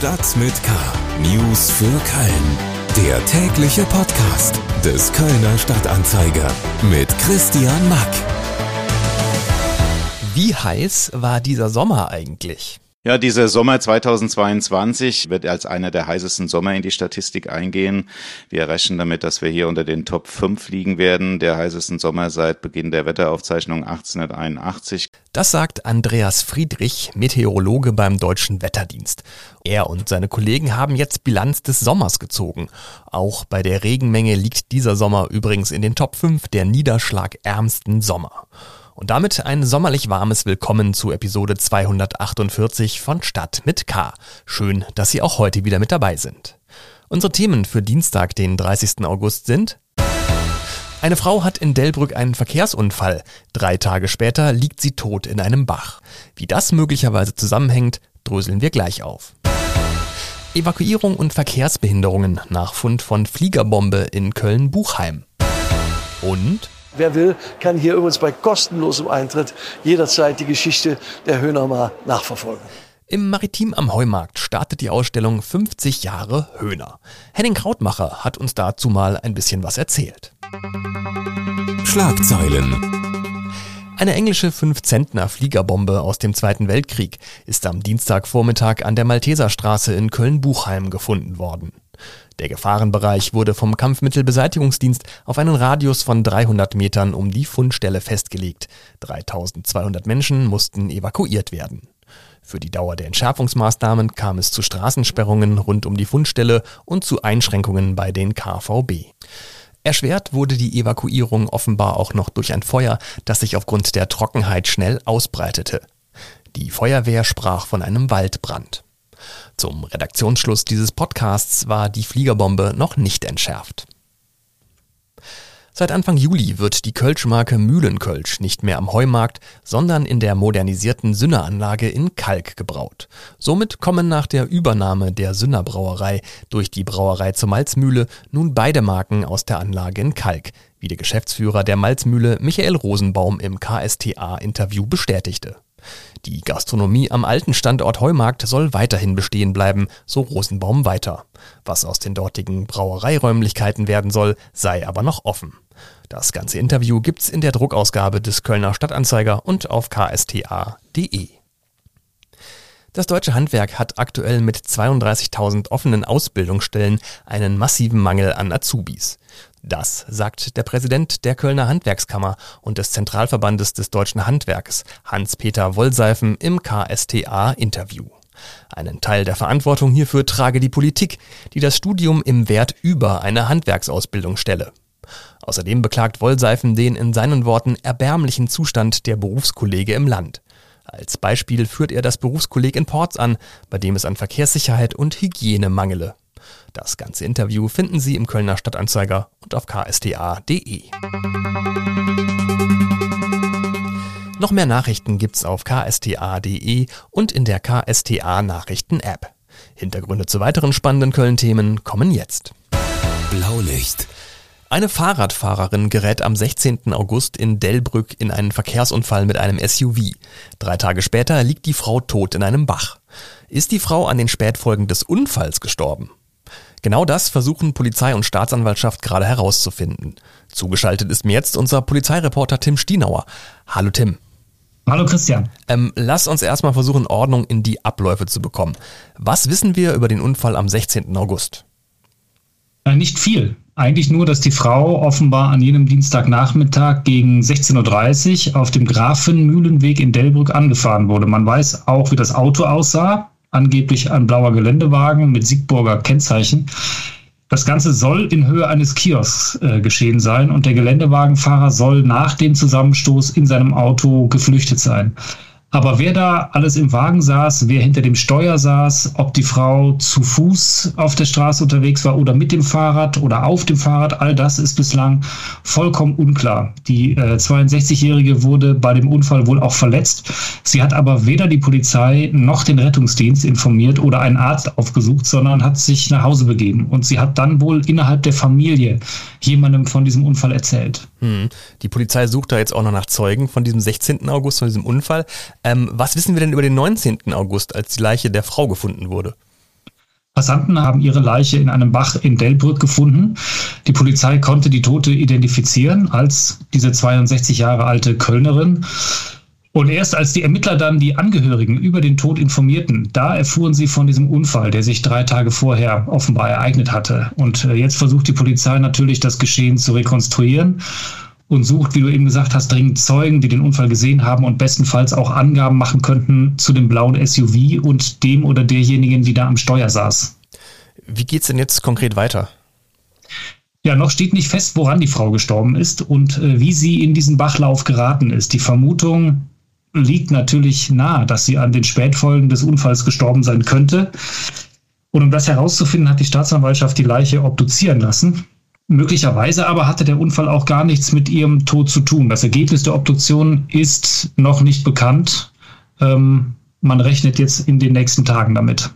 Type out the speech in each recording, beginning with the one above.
Stadt mit K. News für Köln. Der tägliche Podcast des Kölner Stadtanzeiger mit Christian Mack. Wie heiß war dieser Sommer eigentlich? Ja, dieser Sommer 2022 wird als einer der heißesten Sommer in die Statistik eingehen. Wir rechnen damit, dass wir hier unter den Top 5 liegen werden, der heißesten Sommer seit Beginn der Wetteraufzeichnung 1881. Das sagt Andreas Friedrich, Meteorologe beim Deutschen Wetterdienst. Er und seine Kollegen haben jetzt Bilanz des Sommers gezogen. Auch bei der Regenmenge liegt dieser Sommer übrigens in den Top 5 der niederschlagärmsten Sommer. Und damit ein sommerlich warmes Willkommen zu Episode 248 von Stadt mit K. Schön, dass Sie auch heute wieder mit dabei sind. Unsere Themen für Dienstag, den 30. August sind eine Frau hat in Delbrück einen Verkehrsunfall. Drei Tage später liegt sie tot in einem Bach. Wie das möglicherweise zusammenhängt, dröseln wir gleich auf. Evakuierung und Verkehrsbehinderungen nach Fund von Fliegerbombe in Köln-Buchheim. Und Wer will, kann hier übrigens bei kostenlosem Eintritt jederzeit die Geschichte der Höhner nachverfolgen. Im Maritim am Heumarkt startet die Ausstellung 50 Jahre Höhner. Henning Krautmacher hat uns dazu mal ein bisschen was erzählt. Schlagzeilen. Eine englische 5-Zentner Fliegerbombe aus dem Zweiten Weltkrieg ist am Dienstagvormittag an der Malteserstraße in Köln-Buchheim gefunden worden. Der Gefahrenbereich wurde vom Kampfmittelbeseitigungsdienst auf einen Radius von 300 Metern um die Fundstelle festgelegt. 3200 Menschen mussten evakuiert werden. Für die Dauer der Entschärfungsmaßnahmen kam es zu Straßensperrungen rund um die Fundstelle und zu Einschränkungen bei den KVB. Erschwert wurde die Evakuierung offenbar auch noch durch ein Feuer, das sich aufgrund der Trockenheit schnell ausbreitete. Die Feuerwehr sprach von einem Waldbrand. Zum Redaktionsschluss dieses Podcasts war die Fliegerbombe noch nicht entschärft. Seit Anfang Juli wird die Kölschmarke Mühlenkölsch nicht mehr am Heumarkt, sondern in der modernisierten Sünneranlage in Kalk gebraut. Somit kommen nach der Übernahme der Sünner Brauerei durch die Brauerei zur Malzmühle nun beide Marken aus der Anlage in Kalk, wie der Geschäftsführer der Malzmühle Michael Rosenbaum im KSTA-Interview bestätigte. Die Gastronomie am alten Standort Heumarkt soll weiterhin bestehen bleiben, so Rosenbaum weiter. Was aus den dortigen Brauereiräumlichkeiten werden soll, sei aber noch offen. Das ganze Interview gibt's in der Druckausgabe des Kölner Stadtanzeiger und auf ksta.de. Das deutsche Handwerk hat aktuell mit 32.000 offenen Ausbildungsstellen einen massiven Mangel an Azubis. Das sagt der Präsident der Kölner Handwerkskammer und des Zentralverbandes des deutschen Handwerks, Hans-Peter Wollseifen, im KSTA-Interview. Einen Teil der Verantwortung hierfür trage die Politik, die das Studium im Wert über eine Handwerksausbildung stelle. Außerdem beklagt Wollseifen den in seinen Worten erbärmlichen Zustand der Berufskollege im Land. Als Beispiel führt er das Berufskolleg in Ports an, bei dem es an Verkehrssicherheit und Hygiene mangele. Das ganze Interview finden Sie im Kölner Stadtanzeiger und auf ksta.de. Noch mehr Nachrichten gibt's auf ksta.de und in der KSTA Nachrichten App. Hintergründe zu weiteren spannenden Köln-Themen kommen jetzt. Blaulicht. Eine Fahrradfahrerin gerät am 16. August in Delbrück in einen Verkehrsunfall mit einem SUV. Drei Tage später liegt die Frau tot in einem Bach. Ist die Frau an den Spätfolgen des Unfalls gestorben? Genau das versuchen Polizei und Staatsanwaltschaft gerade herauszufinden. Zugeschaltet ist mir jetzt unser Polizeireporter Tim Stienauer. Hallo Tim. Hallo Christian. Ähm, lass uns erstmal versuchen, Ordnung in die Abläufe zu bekommen. Was wissen wir über den Unfall am 16. August? Äh, nicht viel. Eigentlich nur, dass die Frau offenbar an jenem Dienstagnachmittag gegen 16.30 Uhr auf dem Grafenmühlenweg in Delbrück angefahren wurde. Man weiß auch, wie das Auto aussah angeblich ein blauer Geländewagen mit Siegburger Kennzeichen. Das Ganze soll in Höhe eines Kiosks äh, geschehen sein und der Geländewagenfahrer soll nach dem Zusammenstoß in seinem Auto geflüchtet sein. Aber wer da alles im Wagen saß, wer hinter dem Steuer saß, ob die Frau zu Fuß auf der Straße unterwegs war oder mit dem Fahrrad oder auf dem Fahrrad, all das ist bislang vollkommen unklar. Die äh, 62-Jährige wurde bei dem Unfall wohl auch verletzt. Sie hat aber weder die Polizei noch den Rettungsdienst informiert oder einen Arzt aufgesucht, sondern hat sich nach Hause begeben. Und sie hat dann wohl innerhalb der Familie jemandem von diesem Unfall erzählt. Hm. Die Polizei sucht da jetzt auch noch nach Zeugen von diesem 16. August, von diesem Unfall. Ähm, was wissen wir denn über den 19. August, als die Leiche der Frau gefunden wurde? Passanten haben ihre Leiche in einem Bach in Delbrück gefunden. Die Polizei konnte die Tote identifizieren als diese 62 Jahre alte Kölnerin. Und erst als die Ermittler dann die Angehörigen über den Tod informierten, da erfuhren sie von diesem Unfall, der sich drei Tage vorher offenbar ereignet hatte. Und äh, jetzt versucht die Polizei natürlich, das Geschehen zu rekonstruieren und sucht, wie du eben gesagt hast, dringend Zeugen, die den Unfall gesehen haben und bestenfalls auch Angaben machen könnten zu dem blauen SUV und dem oder derjenigen, die da am Steuer saß. Wie geht's denn jetzt konkret weiter? Ja, noch steht nicht fest, woran die Frau gestorben ist und äh, wie sie in diesen Bachlauf geraten ist. Die Vermutung liegt natürlich nahe, dass sie an den Spätfolgen des Unfalls gestorben sein könnte. Und um das herauszufinden, hat die Staatsanwaltschaft die Leiche obduzieren lassen. Möglicherweise aber hatte der Unfall auch gar nichts mit ihrem Tod zu tun. Das Ergebnis der Obduktion ist noch nicht bekannt. Ähm, man rechnet jetzt in den nächsten Tagen damit.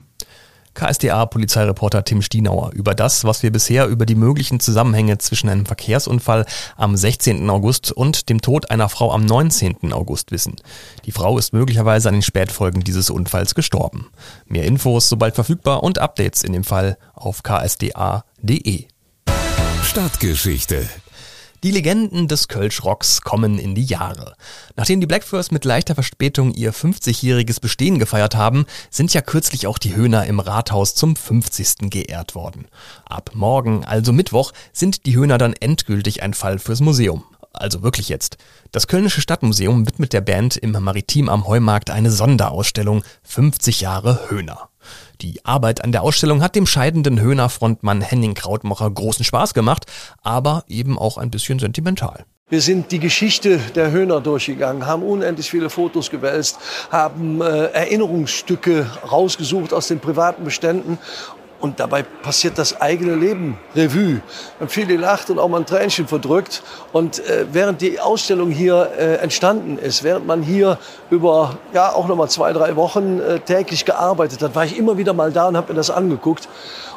KSDA-Polizeireporter Tim Stienauer über das, was wir bisher über die möglichen Zusammenhänge zwischen einem Verkehrsunfall am 16. August und dem Tod einer Frau am 19. August wissen. Die Frau ist möglicherweise an den Spätfolgen dieses Unfalls gestorben. Mehr Infos sobald verfügbar und Updates in dem Fall auf ksda.de. Stadtgeschichte die Legenden des Kölsch-Rocks kommen in die Jahre. Nachdem die Blackfurs mit leichter Verspätung ihr 50-jähriges Bestehen gefeiert haben, sind ja kürzlich auch die Höhner im Rathaus zum 50. geehrt worden. Ab morgen, also Mittwoch, sind die Höhner dann endgültig ein Fall fürs Museum. Also wirklich jetzt. Das Kölnische Stadtmuseum widmet der Band im Maritim am Heumarkt eine Sonderausstellung 50 Jahre Höhner. Die Arbeit an der Ausstellung hat dem scheidenden Höhner-Frontmann Henning Krautmacher großen Spaß gemacht, aber eben auch ein bisschen sentimental. Wir sind die Geschichte der Höhner durchgegangen, haben unendlich viele Fotos gewälzt, haben äh, Erinnerungsstücke rausgesucht aus den privaten Beständen und dabei passiert das eigene Leben Revue. Wir haben viel gelacht und auch mal ein Tränchen verdrückt. Und äh, während die Ausstellung hier äh, entstanden ist, während man hier über ja auch noch mal zwei, drei Wochen äh, täglich gearbeitet hat, war ich immer wieder mal da und habe mir das angeguckt.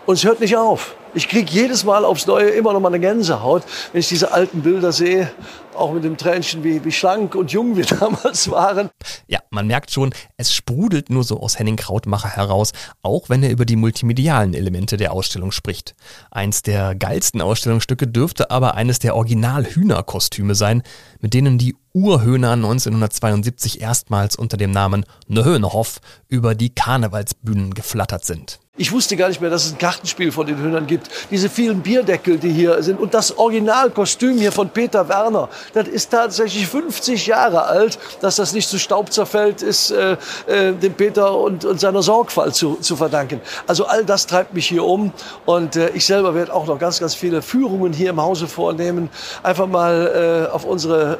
Und es hört nicht auf. Ich kriege jedes Mal aufs Neue immer noch mal eine Gänsehaut, wenn ich diese alten Bilder sehe, auch mit dem Tränchen, wie, wie schlank und jung wir damals waren. Ja, man merkt schon, es sprudelt nur so aus Henning Krautmacher heraus, auch wenn er über die multimedialen Elemente der Ausstellung spricht. Eins der geilsten Ausstellungsstücke dürfte aber eines der Original-Hühnerkostüme sein, mit denen die Urhöhner 1972 erstmals unter dem Namen Ne Höhnerhof über die Karnevalsbühnen geflattert sind. Ich wusste gar nicht mehr, dass es ein Kartenspiel von den Hühnern gibt. Diese vielen Bierdeckel, die hier sind. Und das Originalkostüm hier von Peter Werner, das ist tatsächlich 50 Jahre alt. Dass das nicht zu Staub zerfällt, ist äh, äh, dem Peter und, und seiner Sorgfalt zu, zu verdanken. Also all das treibt mich hier um. Und äh, ich selber werde auch noch ganz, ganz viele Führungen hier im Hause vornehmen. Einfach mal äh, auf unsere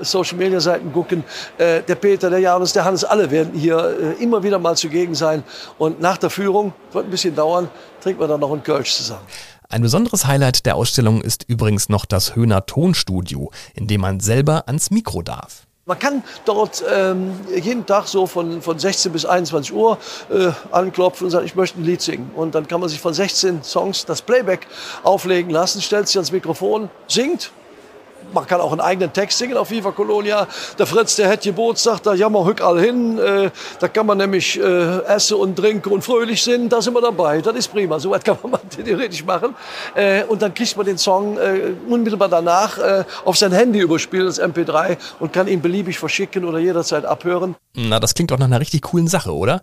Social-Media-Seiten gucken. Äh, der Peter, der Janus, der Hannes, alle werden hier äh, immer wieder mal zugegen sein. Und nach der Führung, wird ein bisschen dauern, dauern, trinken wir dann noch einen Kölsch zusammen. Ein besonderes Highlight der Ausstellung ist übrigens noch das Höhner Tonstudio, in dem man selber ans Mikro darf. Man kann dort ähm, jeden Tag so von, von 16 bis 21 Uhr äh, anklopfen und sagen, ich möchte ein Lied singen. Und dann kann man sich von 16 Songs das Playback auflegen lassen, stellt sich ans Mikrofon, singt man kann auch einen eigenen Text singen auf Viva Colonia. Der Fritz, der hätte Geburtstag, da jammer hück all hin. Äh, da kann man nämlich äh, essen und trinken und fröhlich sind. Da sind wir dabei. Das ist prima. So weit kann man theoretisch machen. Äh, und dann kriegt man den Song äh, unmittelbar danach äh, auf sein Handy überspielt, das MP3, und kann ihn beliebig verschicken oder jederzeit abhören. Na, das klingt doch nach einer richtig coolen Sache, oder?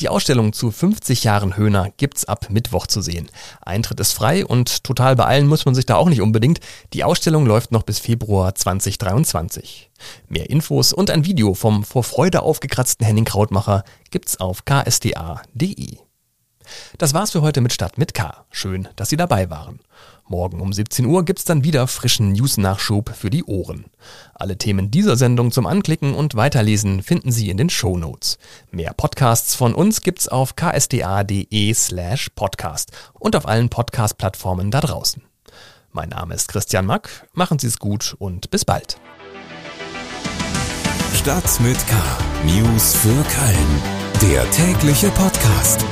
Die Ausstellung zu 50 Jahren Höhner gibt's ab Mittwoch zu sehen. Eintritt ist frei und total beeilen muss man sich da auch nicht unbedingt. Die Ausstellung läuft noch bis Februar 2023. Mehr Infos und ein Video vom vor Freude aufgekratzten Henning Krautmacher gibt's auf ksda.de. Das war's für heute mit Stadt mit K. Schön, dass Sie dabei waren. Morgen um 17 Uhr gibt's dann wieder frischen News-Nachschub für die Ohren. Alle Themen dieser Sendung zum Anklicken und Weiterlesen finden Sie in den Show Notes. Mehr Podcasts von uns gibt's auf ksda.de slash podcast und auf allen Podcast-Plattformen da draußen. Mein Name ist Christian Mack, machen Sie es gut und bis bald. Stadt mit K. News für Köln. Der tägliche Podcast.